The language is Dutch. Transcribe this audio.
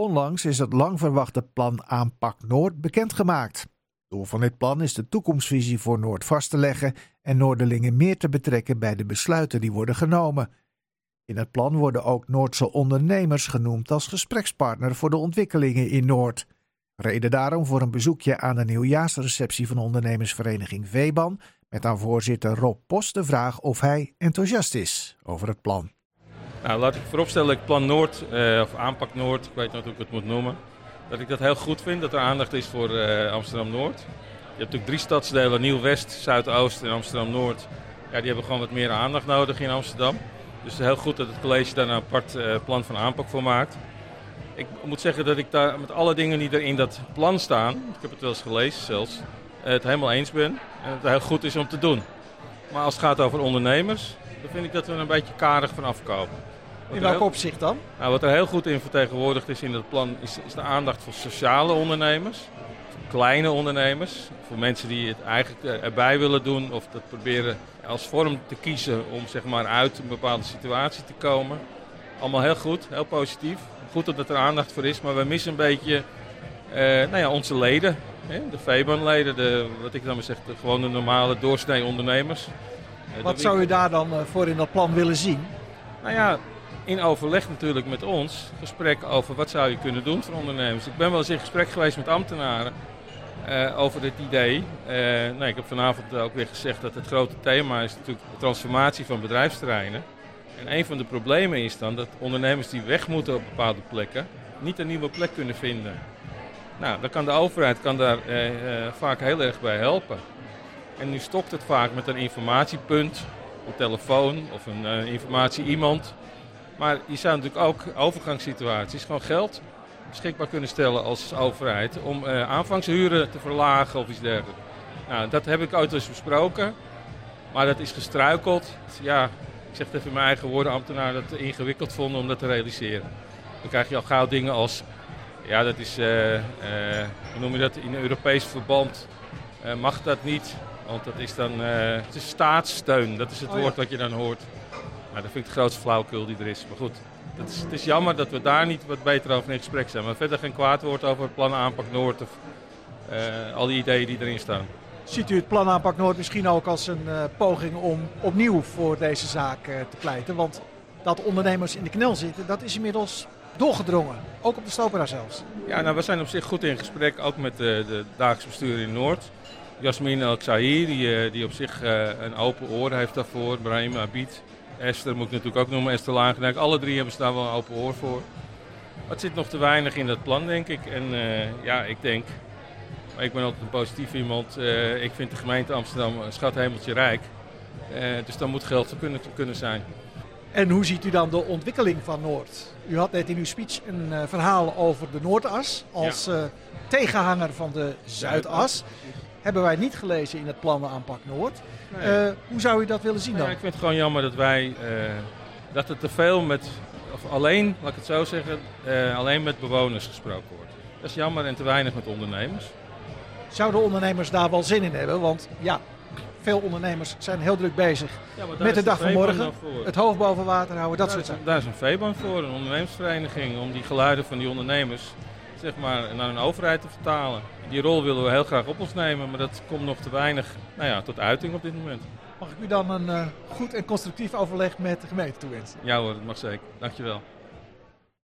Onlangs is het lang verwachte plan Aanpak Noord bekendgemaakt. Doel van dit plan is de toekomstvisie voor Noord vast te leggen en Noorderlingen meer te betrekken bij de besluiten die worden genomen. In het plan worden ook Noordse ondernemers genoemd als gesprekspartner voor de ontwikkelingen in Noord. Reden daarom voor een bezoekje aan de nieuwjaarsreceptie van ondernemersvereniging Veban met aan voorzitter Rob Post de vraag of hij enthousiast is over het plan. Nou, laat ik vooropstellen dat ik plan Noord, uh, of aanpak Noord, ik weet niet hoe ik het moet noemen, dat ik dat heel goed vind, dat er aandacht is voor uh, Amsterdam-Noord. Je hebt natuurlijk drie stadsdelen, Nieuw-West, Zuidoost en Amsterdam-Noord. Ja, die hebben gewoon wat meer aandacht nodig in Amsterdam. Dus het is heel goed dat het college daar een apart uh, plan van aanpak voor maakt. Ik moet zeggen dat ik daar met alle dingen die er in dat plan staan, ik heb het wel eens gelezen zelfs, het helemaal eens ben. En het heel goed is om te doen. Maar als het gaat over ondernemers, dan vind ik dat we er een beetje karig van afkomen. In welk opzicht dan? Nou, wat er heel goed in vertegenwoordigd is in het plan, is, is de aandacht voor sociale ondernemers. Voor kleine ondernemers. Voor mensen die het eigenlijk erbij willen doen of dat proberen als vorm te kiezen om zeg maar, uit een bepaalde situatie te komen. Allemaal heel goed, heel positief. Goed dat er aandacht voor is, maar we missen een beetje uh, nou ja, onze leden. Hè? De VEBAN-leden, de, wat ik dan maar zeg, de gewone normale doorsnee ondernemers. Wat zou u daar dan voor in dat plan willen zien? Nou ja, in overleg natuurlijk met ons gesprek over wat zou je kunnen doen voor ondernemers. Ik ben wel eens in gesprek geweest met ambtenaren uh, over dit idee. Uh, nou, ik heb vanavond ook weer gezegd dat het grote thema is natuurlijk de transformatie van bedrijfsterreinen. En een van de problemen is dan dat ondernemers die weg moeten op bepaalde plekken niet een nieuwe plek kunnen vinden. Nou, dan kan de overheid kan daar uh, vaak heel erg bij helpen. En nu stokt het vaak met een informatiepunt, een telefoon of een informatie iemand maar je zou natuurlijk ook overgangssituaties, gewoon geld beschikbaar kunnen stellen als overheid om uh, aanvangshuren te verlagen of iets dergelijks. Nou, dat heb ik ooit eens besproken, maar dat is gestruikeld. Ja, ik zeg het even in mijn eigen woorden, ambtenaren dat ingewikkeld vonden om dat te realiseren. Dan krijg je al gauw dingen als, ja dat is, uh, uh, hoe noem je dat, in Europees verband mag dat niet. Want dat is dan, het is staatssteun, dat is het oh, woord wat je dan hoort. Nou, dat vind ik de grootste flauwekul die er is. Maar goed, het is, het is, jammer dat we daar niet wat beter over in gesprek zijn. Maar verder geen kwaad woord over het plan aanpak Noord of uh, al die ideeën die erin staan. Ziet u het plan aanpak Noord misschien ook als een uh, poging om opnieuw voor deze zaak uh, te pleiten? Want dat ondernemers in de knel zitten, dat is inmiddels doorgedrongen. Ook op de Stopera zelfs. Ja, nou, we zijn op zich goed in gesprek, ook met de, de dagelijks bestuur in Noord. Jasmin El-Khsair, die, die op zich een open oor heeft daarvoor. Brahim Abid, Esther moet ik natuurlijk ook noemen, Esther Lagendijk. Alle drie hebben ze daar wel een open oor voor. Het zit nog te weinig in dat plan, denk ik. En uh, ja, ik denk, maar ik ben altijd een positief iemand. Uh, ik vind de gemeente Amsterdam een schathemeltje rijk. Uh, dus daar moet geld voor kunnen, kunnen zijn. En hoe ziet u dan de ontwikkeling van Noord? U had net in uw speech een verhaal over de Noordas als ja. tegenhanger van de Zuidas hebben wij niet gelezen in het plannenaapak Noord. Nee. Uh, hoe zou u dat willen zien dan? Ja, ik vind het gewoon jammer dat wij uh, dat er te veel met, of alleen, laat ik het zo zeggen, uh, alleen met bewoners gesproken wordt. Dat is jammer en te weinig met ondernemers. Zouden ondernemers daar wel zin in hebben? Want ja, veel ondernemers zijn heel druk bezig ja, met de dag van morgen. Het hoofd boven water houden, dat daar soort zaken. Daar is een VEBAN voor, een ondernemersvereniging, om die geluiden van die ondernemers zeg maar, naar een overheid te vertalen. Die rol willen we heel graag op ons nemen, maar dat komt nog te weinig nou ja, tot uiting op dit moment. Mag ik u dan een uh, goed en constructief overleg met de gemeente toewensen? Ja hoor, dat mag zeker. Dankjewel.